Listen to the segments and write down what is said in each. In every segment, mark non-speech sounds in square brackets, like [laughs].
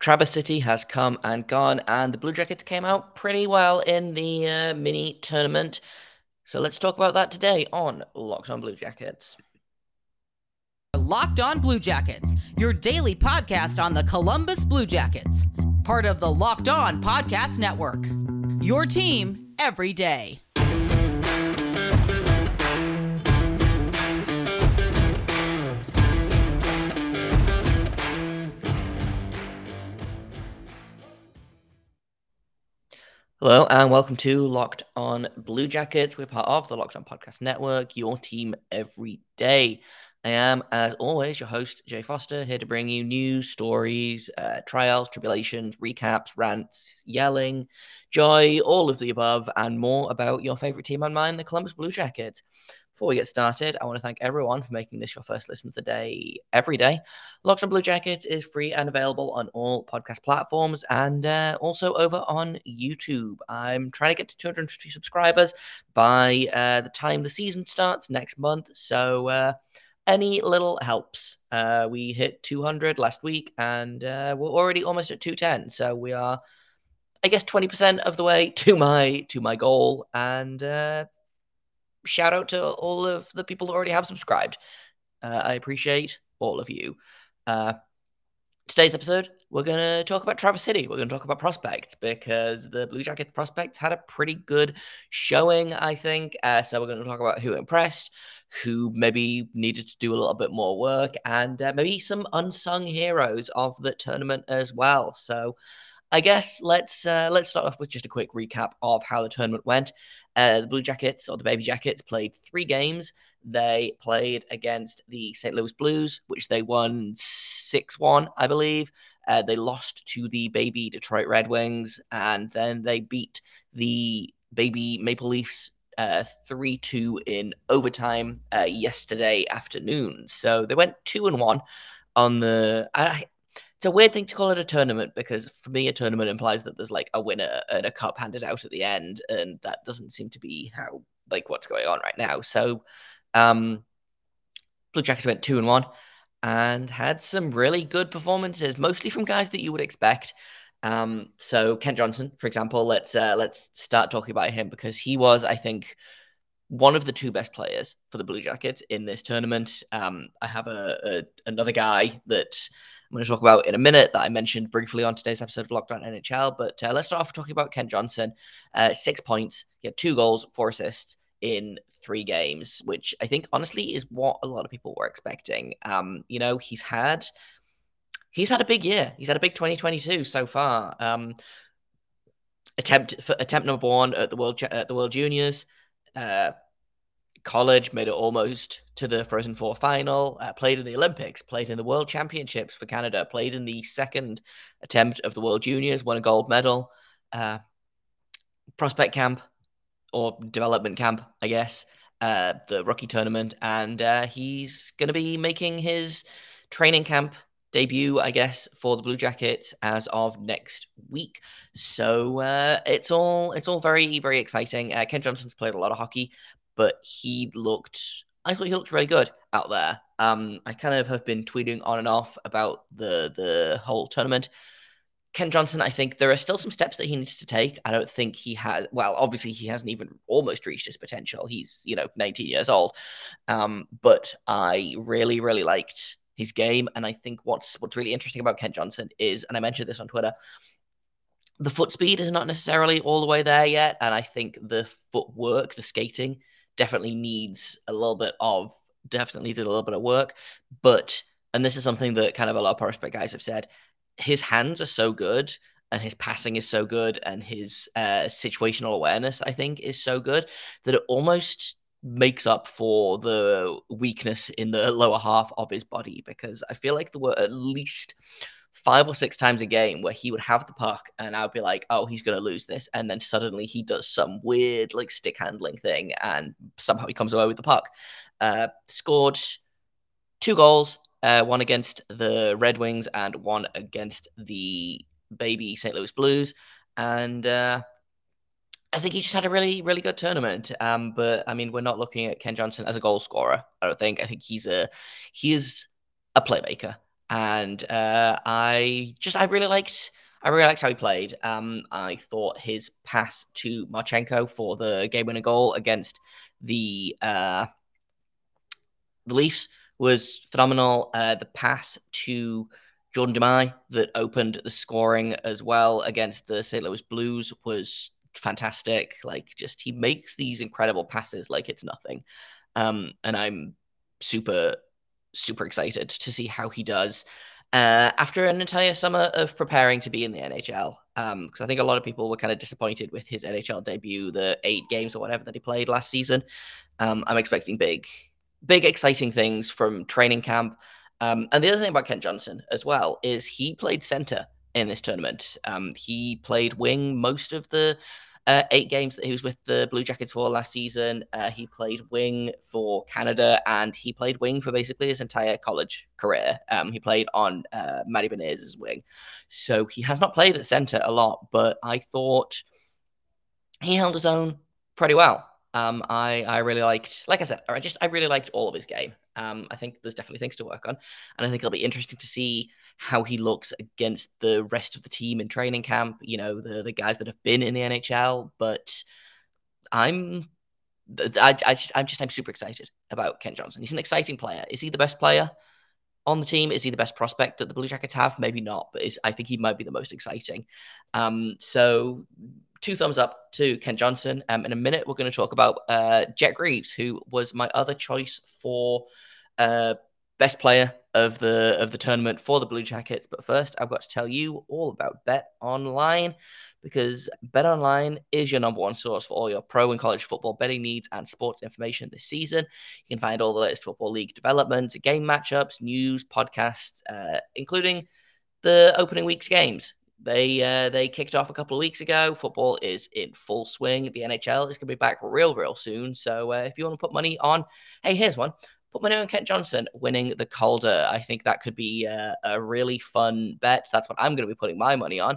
Traverse City has come and gone, and the Blue Jackets came out pretty well in the uh, mini tournament. So let's talk about that today on Locked On Blue Jackets. Locked On Blue Jackets, your daily podcast on the Columbus Blue Jackets, part of the Locked On Podcast Network. Your team every day. Hello and welcome to Locked On Blue Jackets. We're part of the Locked On Podcast Network, your team every day. I am, as always, your host, Jay Forster, here to bring you news, stories, uh, trials, tribulations, recaps, rants, yelling, joy, all of the above, and more about your favorite team on mine, the Columbus Blue Jackets. Before we get started, I want to thank everyone for making this your first listen of the day every day. Locked on Blue Jackets is free and available on all podcast platforms and uh, also over on YouTube. I'm trying to get to 250 subscribers by uh, the time the season starts next month. So, uh, any little helps. Uh, we hit 200 last week and uh, we're already almost at 210. So, we are. I guess 20% of the way [laughs] to my to my goal and uh, shout out to all of the people who already have subscribed. Uh, I appreciate all of you. Uh, today's episode, we're going to talk about Traverse City. We're going to talk about prospects because the Blue Jacket prospects had a pretty good showing, I think. Uh, so we're going to talk about who impressed, who maybe needed to do a little bit more work, and uh, maybe some unsung heroes of the tournament as well. So I guess let's uh, let's start off with just a quick recap of how the tournament went. Uh, the Blue Jackets or the Baby Jackets played three games. They played against the St. Louis Blues, which they won six one, I believe. Uh, they lost to the Baby Detroit Red Wings, and then they beat the Baby Maple Leafs uh, 3 2 in overtime uh, yesterday afternoon. So they went 2 and 1 on the. I, it's a weird thing to call it a tournament because for me, a tournament implies that there's like a winner and a cup handed out at the end, and that doesn't seem to be how like what's going on right now. So, um, Blue Jackets went two and one and had some really good performances, mostly from guys that you would expect. Um, so Kent Johnson, for example, let's uh, let's start talking about him because he was, I think, one of the two best players for the Blue Jackets in this tournament. Um, I have a, a another guy that I'm going to talk about in a minute that I mentioned briefly on today's episode of Locked On NHL. But uh, let's start off talking about Kent Johnson. Uh, six points, he had two goals, four assists in three games, which I think honestly is what a lot of people were expecting. Um, you know, he's had he's had a big year. He's had a big 2022 so far. Um, attempt for attempt number one at the world at the World Juniors. Uh, college, made it almost to the Frozen Four final, uh, played in the Olympics, played in the World Championships for Canada, played in the second attempt of the World Juniors, won a gold medal. Uh, prospect camp or development camp, I guess, uh, the rookie tournament, and uh, he's going to be making his training camp debut, I guess, for the Blue Jackets as of next week. So uh, it's all it's all very very exciting. Uh, Kent Johnson's played a lot of hockey, but he looked I thought he looked really good out there. Um, I kind of have been tweeting on and off about the the whole tournament. Kent Johnson, I think there are still some steps that he needs to take. I don't think he has. Well, obviously, he hasn't even almost reached his potential. He's you know 19 years old, um, but I really really liked his game, and I think what's what's really interesting about Kent Johnson is, and I mentioned this on Twitter, the foot speed is not necessarily all the way there yet, and I think the footwork, the skating definitely needs a little bit of definitely did a little bit of work. But and this is something that kind of a lot of prospect guys have said, his hands are so good and his passing is so good and his uh, situational awareness, I think, is so good that it almost makes up for the weakness in the [laughs] lower half of his body because I feel like there were at least five or six times a game where he would have the puck and I would be like, oh, he's going to lose this. And then suddenly he does some weird, like, stick handling thing and somehow he comes away with the puck. Uh, scored two goals, uh, one against the Red Wings and one against the baby St. Louis Blues. And, uh, I think he just had a really, really good tournament. Um, but I mean, we're not looking at Kent Johnson as a goal scorer. I don't think. I think he's a he is a playmaker. And uh, I just I really liked I really liked how he played. Um, I thought his pass to Marchenko for the game winning goal against the uh, the Leafs was phenomenal. Uh, the pass to Jordan Dumais that opened the scoring as well against the St. Louis Blues was fantastic. Like, just he makes these incredible passes like it's nothing. Um, and I'm super, super excited to see how he does uh, after an entire summer of preparing to be in the NHL. Because um, I think a lot of people were kind of disappointed with his NHL debut, the eight games or whatever that he played last season. Um, I'm expecting big, big, exciting things from training camp. Um, and the other thing about Kent Johnson as well is he played center in this tournament. Um, he played wing most of the uh, eight games that he was with the Blue Jackets for last season. Uh, he played wing for Canada and he played wing for basically his entire college career. Um, he played on uh, Matty Beniers' wing. So he has not played at center a lot, but I thought he held his own pretty well. Um, I I really liked, like I said, I just I really liked all of his game. Um, I think there's definitely things to work on, and I think it'll be interesting to see how he looks against the rest of the team in training camp. You know, the the guys that have been in the NHL. But I'm, I, I just, I'm just I'm super excited about Kent Johnson. He's an exciting player. Is he the best player? on the team. Is he the best prospect that the Blue Jackets have? Maybe not, but is, I think he might be the most exciting. Um, so two thumbs up to Kent Johnson. Um, in a minute, we're going to talk about uh, Jet Greaves, who was my other choice for uh, best player of the of the tournament for the Blue Jackets. But first, I've got to tell you all about Bet Online because Bet Online is your number one source for all your pro and college football betting needs and sports information this season. You can find all the latest football league developments, game matchups, news, podcasts, uh, including the opening week's games. They uh, they kicked off a couple of weeks ago. Football is in full swing. The NHL is going to be back real, real soon. So uh, if you want to put money on, hey, here's one. Put money on Kent Johnson winning the Calder. I think that could be uh, a really fun bet. That's what I'm going to be putting my money on.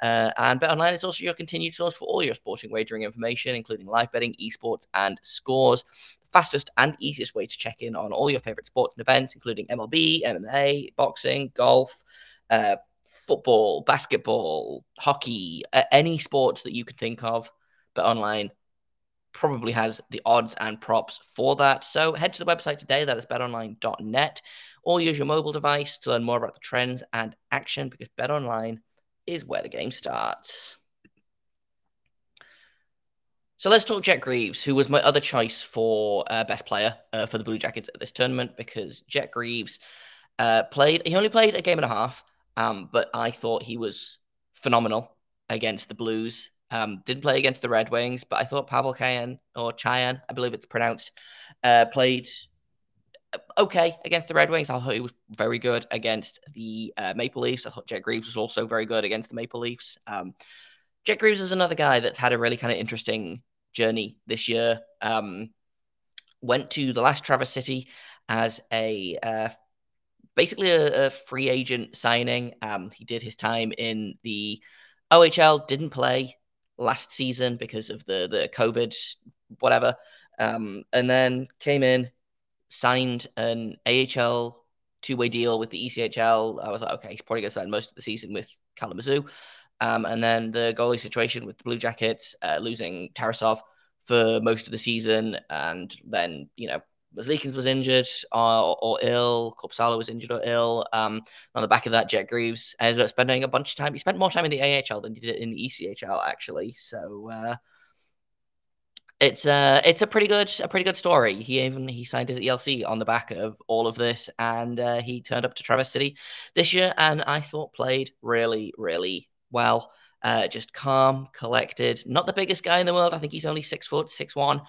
Uh, and BetOnline is also your continued source for all your sporting wagering information, including live betting, esports, and scores. The fastest and easiest way to check in on all your favorite sports and events, including MLB, MMA, boxing, golf, uh, football, basketball, hockey, uh, any sport that you can think of, BetOnline probably has the odds and props for that. So head to the website today, that is betonline.net, or use your mobile device to learn more about the trends and action because betonline is where the game starts. So let's talk Jet Greaves, who was my other choice for uh, best player uh, for the Blue Jackets at this tournament because Jet Greaves uh, played, he only played a game and a half, um, but I thought he was phenomenal against the Blues. Um, didn't play against the Red Wings, but I thought Pavel Cajan or Cheyenne, I believe it's pronounced, uh, played okay against the Red Wings. I thought he was very good against the uh, Maple Leafs. I thought Jet Greaves was also very good against the Maple Leafs. Um, Jet Greaves is another guy that's had a really kind of interesting journey this year. Um, went to the last Traverse City as a uh, basically a, a free agent signing. Um, he did his time in the OHL, didn't play last season because of the the COVID whatever, um, and then came in, signed an AHL two way deal with the ECHL. I was like, okay, he's probably going to sign most of the season with Kalamazoo. Um, and then the goalie situation with the Blue Jackets, uh, losing Tarasov for most of the season, and then you know Merzlikins was injured or, or ill. Korpisalo was injured or ill. Um, on the back of that, Jet Greaves ended up spending a bunch of time. He spent more time in the AHL than he did in the ECHL, actually. So uh, it's uh, it's a pretty good a pretty good story. He even he signed his ELC on the back of all of this, and uh, he turned up to Traverse City this year, and I thought played really really well. Uh, just calm, collected. Not the biggest guy in the world. I think he's only six foot, six one.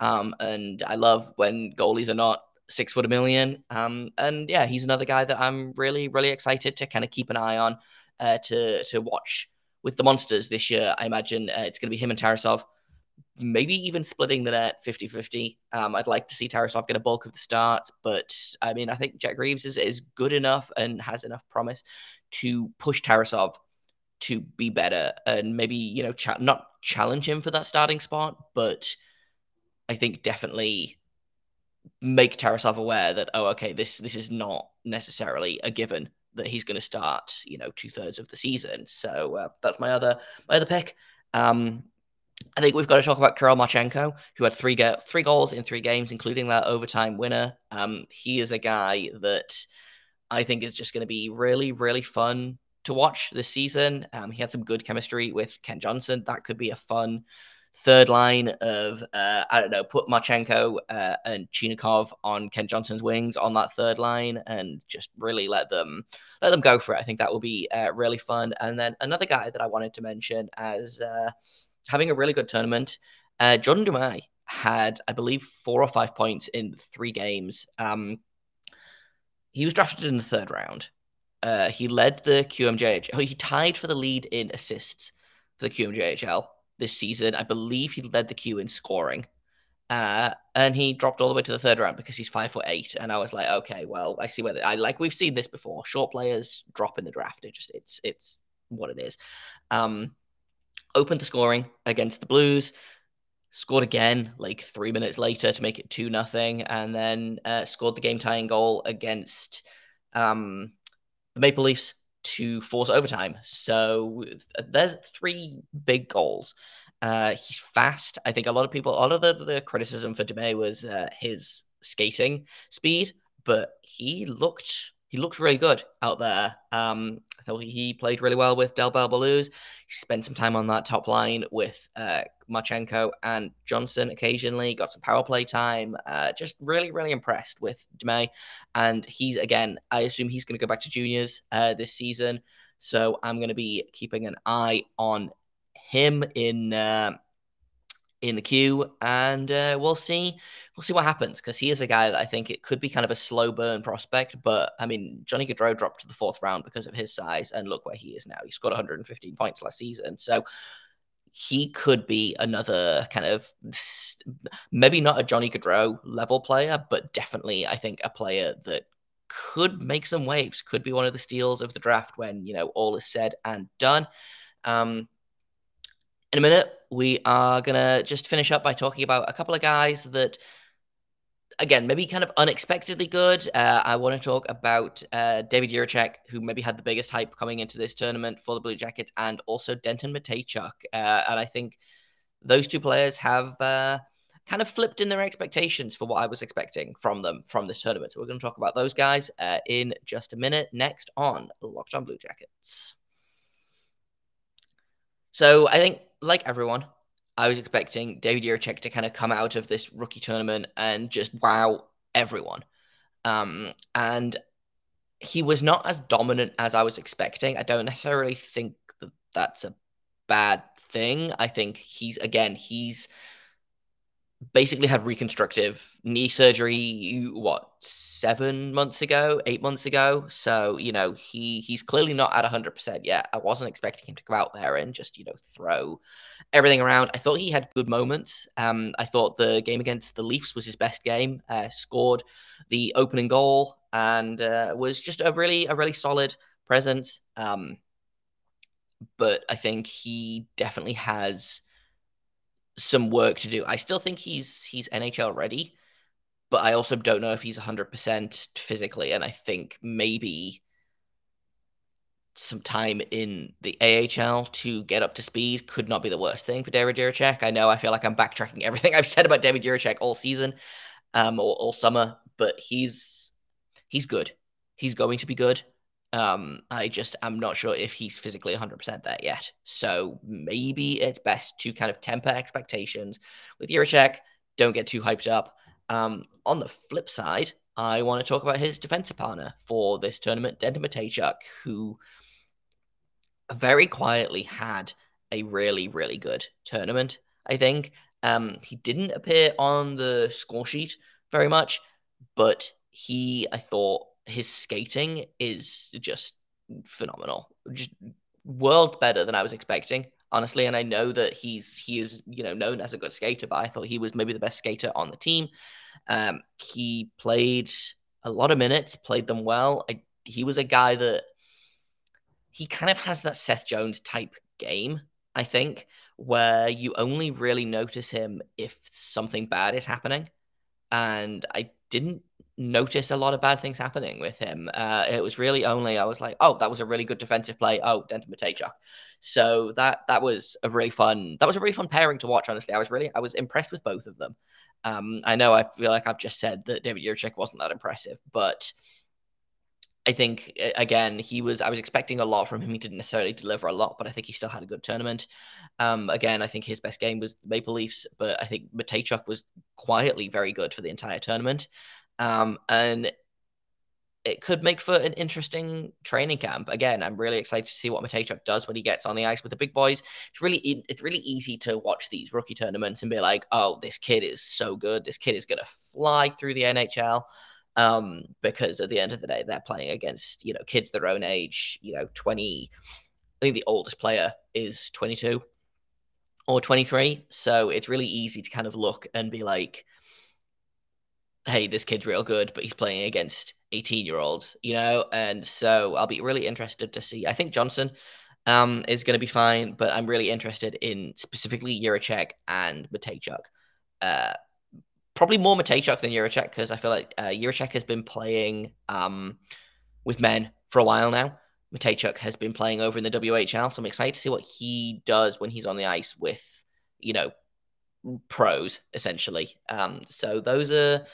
Um, and I love when goalies are not six foot a million. Um, and yeah, he's another guy that I'm really, really excited to kind of keep an eye on uh, to to watch with the monsters this year. I imagine uh, it's going to be him and Tarasov, maybe even splitting the net 50 50. Um, I'd like to see Tarasov get a bulk of the start, but I mean, I think Jet Greaves is, is good enough and has enough promise to push Tarasov to be better and maybe, you know, cha- not challenge him for that starting spot, but I think definitely make Tarasov aware that oh okay this this is not necessarily a given that he's going to start, you know, two thirds of the season. So uh, that's my other my other pick. Um, I think we've got to talk about Kirill Marchenko, who had three go- three goals in three games, including that overtime winner. Um, he is a guy that I think is just going to be really, really fun to watch this season. Um, he had some good chemistry with Kent Johnson. That could be a fun third line of uh, I don't know, put Marchenko uh, and Chinakhov on Kent Johnson's wings on that third line, and just really let them let them go for it. I think that will be uh, really fun. And then another guy that I wanted to mention as uh, having a really good tournament, uh, Jordan Dumais had I believe four or five points in three games. Um, he was drafted in the third round. Uh, he led the QMJHL. He tied for the lead in assists for the QMJHL this season. I believe he led the queue in scoring. Uh, and he dropped all the way to the third round because he's five foot eight. And I was like, okay, well, I see where I like we've seen this before. Short players drop in the draft. It just it's it's what it is. Um, opened the scoring against the Blues, scored again like three minutes later to make it two nothing, and then uh, scored the game tying goal against um, the Maple Leafs to force overtime. So there's three big goals. Uh, he's fast. I think a lot of people, a lot of the, the criticism for Dumais was uh, his skating speed, but he looked he looked really good out there. Um, I thought he played really well with Del Bel Belluz. He spent some time on that top line with uh, Marchenko and Johnson occasionally, got some power play time. Uh, just really, really impressed with Dumais. And he's, again, I assume he's going to go back to juniors uh, this season. So I'm going to be keeping an eye on him in uh, in the queue, and uh, we'll see. We'll see what happens because he is a guy that I think it could be kind of a slow burn prospect. But I mean, Johnny Gaudreau dropped to the fourth round because of his size, and look where he is now. He scored 115 points last season, so he could be another kind of maybe not a Johnny Gaudreau level player, but definitely I think a player that could make some waves. Could be one of the steals of the draft when you know all is said and done. Um, in a minute, we are going to just finish up by talking about a couple of guys that, again, maybe kind of unexpectedly good. Uh, I want to talk about uh, David Jiricek, who maybe had the biggest hype coming into this tournament for the Blue Jackets, and also Denton Mateychuk. Uh, and I think those two players have uh, kind of flipped in their expectations for what I was expecting from them from this tournament. So we're going to talk about those guys uh, in just a minute. Next on Locked On Blue Jackets. So I think like everyone, I was expecting David Jiricek to kind of come out of this rookie tournament and just wow everyone. Um, and he was not as dominant as I was expecting. I don't necessarily think that that's a bad thing. I think he's again he's basically had reconstructive knee surgery what seven months ago eight months ago? So you know he he's clearly not at 100% yet. I wasn't expecting him to go out there and just you know throw everything around. I thought he had good moments. Um i thought the game against the leafs was his best game uh, scored the opening goal and uh, was just a really a really solid presence. Um but i think he definitely has some work to do. I still think he's he's NHL ready, but I also don't know if he's 100% physically and I think maybe some time in the AHL to get up to speed could not be the worst thing for David Jiricek. I know I feel like I'm backtracking everything [laughs] I've said about David Jiricek all season, um, or all summer, but he's he's good. He's going to be good. Um, I just am not sure if he's physically 100% there yet. So maybe it's best to kind of temper expectations with Jiricek. Don't get too hyped up. Um, on the flip side, I want to talk about his defensive partner for this tournament, Denton Mateychuk, who very quietly had a really, really good tournament, I think. Um, he didn't appear on the score sheet very much, but he, I thought, his skating is just phenomenal. Just world better than I was expecting, honestly. And I know that he's he is you know known as a good skater, but I thought he was maybe the best skater on the team. Um, he played a lot of minutes, played them well. I, he was a guy that he kind of has that Seth Jones type game, I think, where you only really notice him if something bad is happening. And I didn't notice a lot of bad things happening with him. Uh, it was really only I was like, oh, that was a really good defensive play. Oh, Denton Mateychuk. So that that was a really fun that was a really fun pairing to watch. Honestly, I was really I was impressed with both of them. Um, I know I feel like I've just said that David Jiricek wasn't that impressive, but I think again he was. I was expecting a lot from him. He didn't necessarily deliver a lot, but I think he still had a good tournament. Um, again, I think his best game was the Maple Leafs, but I think Mateychuk was quietly very good for the entire tournament. Um, and it could make for an interesting training camp. Again, I'm really excited to see what Mateychuk does when he gets on the ice with the big boys. It's really it's really easy to watch these rookie tournaments and be like, "Oh, this kid is so good. This kid is going to fly through the NHL." Um, because at the end of the day, they're playing against you know kids their own age. You know, 20. I think the oldest player is 22 or 23. So it's really easy to kind of look and be like, hey, this kid's real good, but he's playing against 18 year olds, you know? And so I'll be really interested to see. I think Johnson um, is going to be fine, but I'm really interested in specifically Jiricek and Mateychuk. Uh, probably more Mateychuk than Jiricek because I feel like uh, Jiricek has been playing um, with men for a while now. Mateychuk has been playing over in the WHL, so I'm excited to see what he does when he's on the ice with, you know, pros essentially. Um, so those are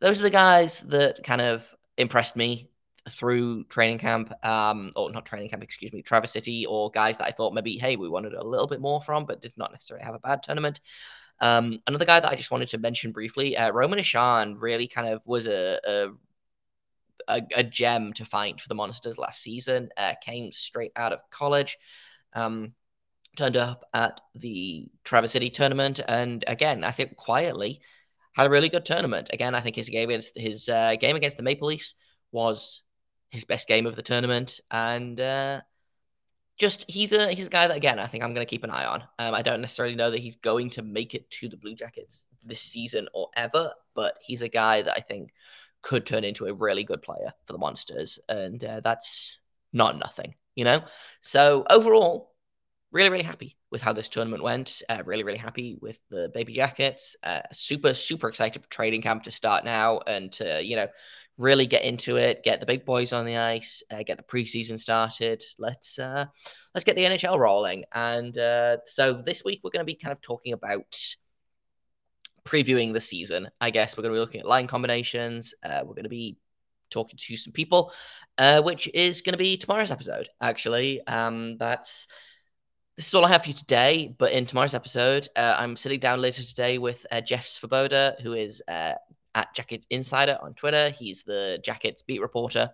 those are the guys that kind of impressed me through training camp, um, or not training camp, excuse me, Traverse City, or guys that I thought maybe, hey, we wanted a little bit more from, but did not necessarily have a bad tournament. Um, another guy that I just wanted to mention briefly, uh, Roman Ahcan really kind of was a, a a, a, gem to find for the Monsters last season. Uh, came straight out of college. Um, turned up at the Traverse City tournament, and again, I think quietly had a really good tournament. Again, I think his game against his uh, game against the Maple Leafs was his best game of the tournament, and uh, just he's a he's a guy that again I think I'm going to keep an eye on. Um, I don't necessarily know that he's going to make it to the Blue Jackets this season or ever, but he's a guy that I think could turn into a really good player for the Monsters, and uh, that's not nothing, you know. So overall, really, really happy with how this tournament went. Uh, really, really happy with the baby jackets. Uh, super, super excited for trading camp to start now and to, you know, really get into it, get the big boys on the ice, uh, get the preseason started. Let's uh, let's get the NHL rolling. And uh, so this week we're going to be kind of talking about previewing the season. I guess we're going to be looking at line combinations. Uh, we're going to be talking to some people, which is going to be tomorrow's episode. Actually, um, that's this is all I have for you today. But in tomorrow's episode, uh, I'm sitting down later today with uh, Jeff Svoboda, who is uh, at Jackets Insider on Twitter. He's the Jackets beat reporter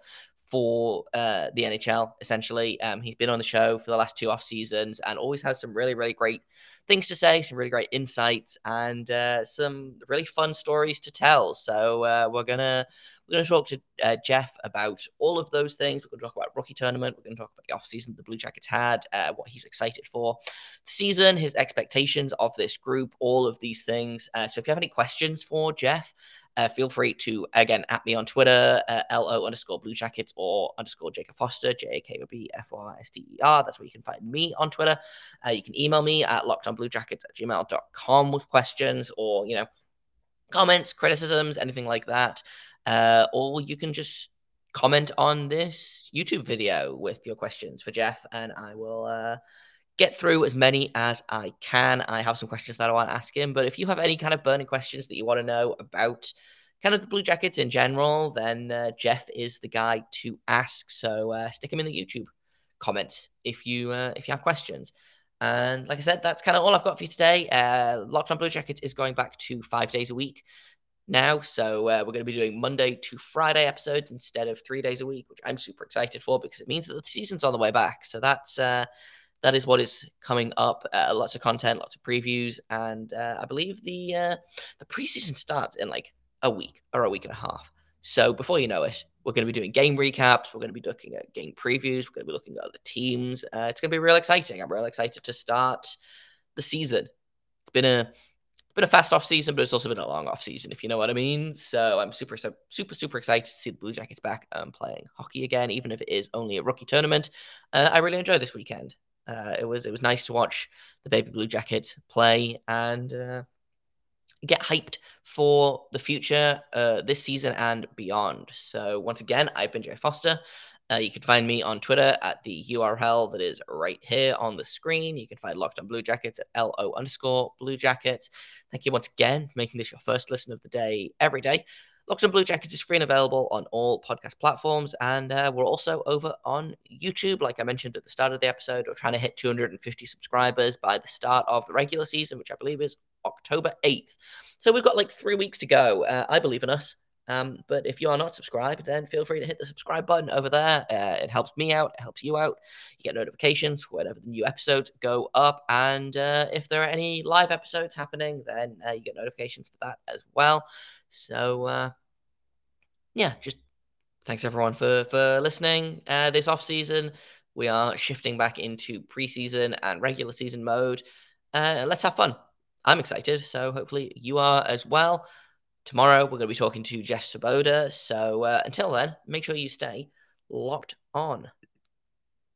for uh, the NHL, essentially. Um, he's been on the show for the last two off seasons and always has some really, really great things to say, some really great insights, and uh, some really fun stories to tell. So uh, we're gonna we're going to talk to uh, Jeff about all of those things. We're going to talk about rookie tournament. We're going to talk about the offseason the Blue Jackets had, uh, what he's excited for the season, his expectations of this group, all of these things. Uh, so if you have any questions for Jeff, uh, feel free to again at me on Twitter, uh, lo underscore Blue Jackets or underscore Jacob Forster, J A K O B F O R S T E R. That's where you can find me on Twitter. Uh, you can email me at lockedonbluejackets at gmail.com with questions or you know comments, criticisms, anything like that uh, or you can just comment on this YouTube video with your questions for Jeff, and I will uh, get through as many as I can. I have some questions that I want to ask him, but if you have any kind of burning questions that you want to know about kind of the Blue Jackets in general, then uh, Jeff is the guy to ask. So uh, stick him in the YouTube comments if you uh, if you have questions. And like I said, that's kind of all I've got for you today. Uh, Locked on Blue Jackets is going back to five days a week now. So uh, we're going to be doing Monday to Friday episodes instead of three days a week, which I'm super excited for because it means that the season's on the way back. So that's uh, that is what is coming up. Uh, lots of content, lots of previews, and uh, I believe the uh, the preseason starts in like a week or a week and a half. So before you know it, we're going to be doing game recaps. We're going to be looking at game previews. We're going to be looking at other teams. Uh, it's going to be real exciting. I'm real excited to start the season. It's been a been a fast off season, but it's also been a long off season, if you know what I mean. So I'm super, super, super excited to see the Blue Jackets back um, playing hockey again, even if it is only a rookie tournament. Uh, I really enjoyed this weekend. Uh, it was it was nice to watch the baby Blue Jackets play, and uh, get hyped for the future uh, this season and beyond. So, once again, I've been Jay Forster. Uh, you can find me on Twitter at the URL that is right here on the screen. You can find Locked on Blue Jackets at LO underscore Blue Jackets. Thank you once again for making this your first listen of the day every day. Locked on Blue Jackets is free and available on all podcast platforms. And uh, we're also over on YouTube. Like I mentioned at the start of the episode, we're trying to hit 250 subscribers by the start of the regular season, which I believe is October 8th. So we've got like three weeks to go. Uh, I believe in us. Um, but if you are not subscribed, then feel free to hit the subscribe button over there. Uh, it helps me out, it helps you out. You get notifications whenever the new episodes go up. And uh, if there are any live episodes happening, then uh, you get notifications for that as well. So, uh, yeah, just thanks everyone for, for listening uh, this off season. We are shifting back into preseason and regular season mode. Uh, let's have fun. I'm excited, so hopefully you are as well. Tomorrow, we're going to be talking to Jeff Svoboda. So uh, until then, make sure you stay locked on.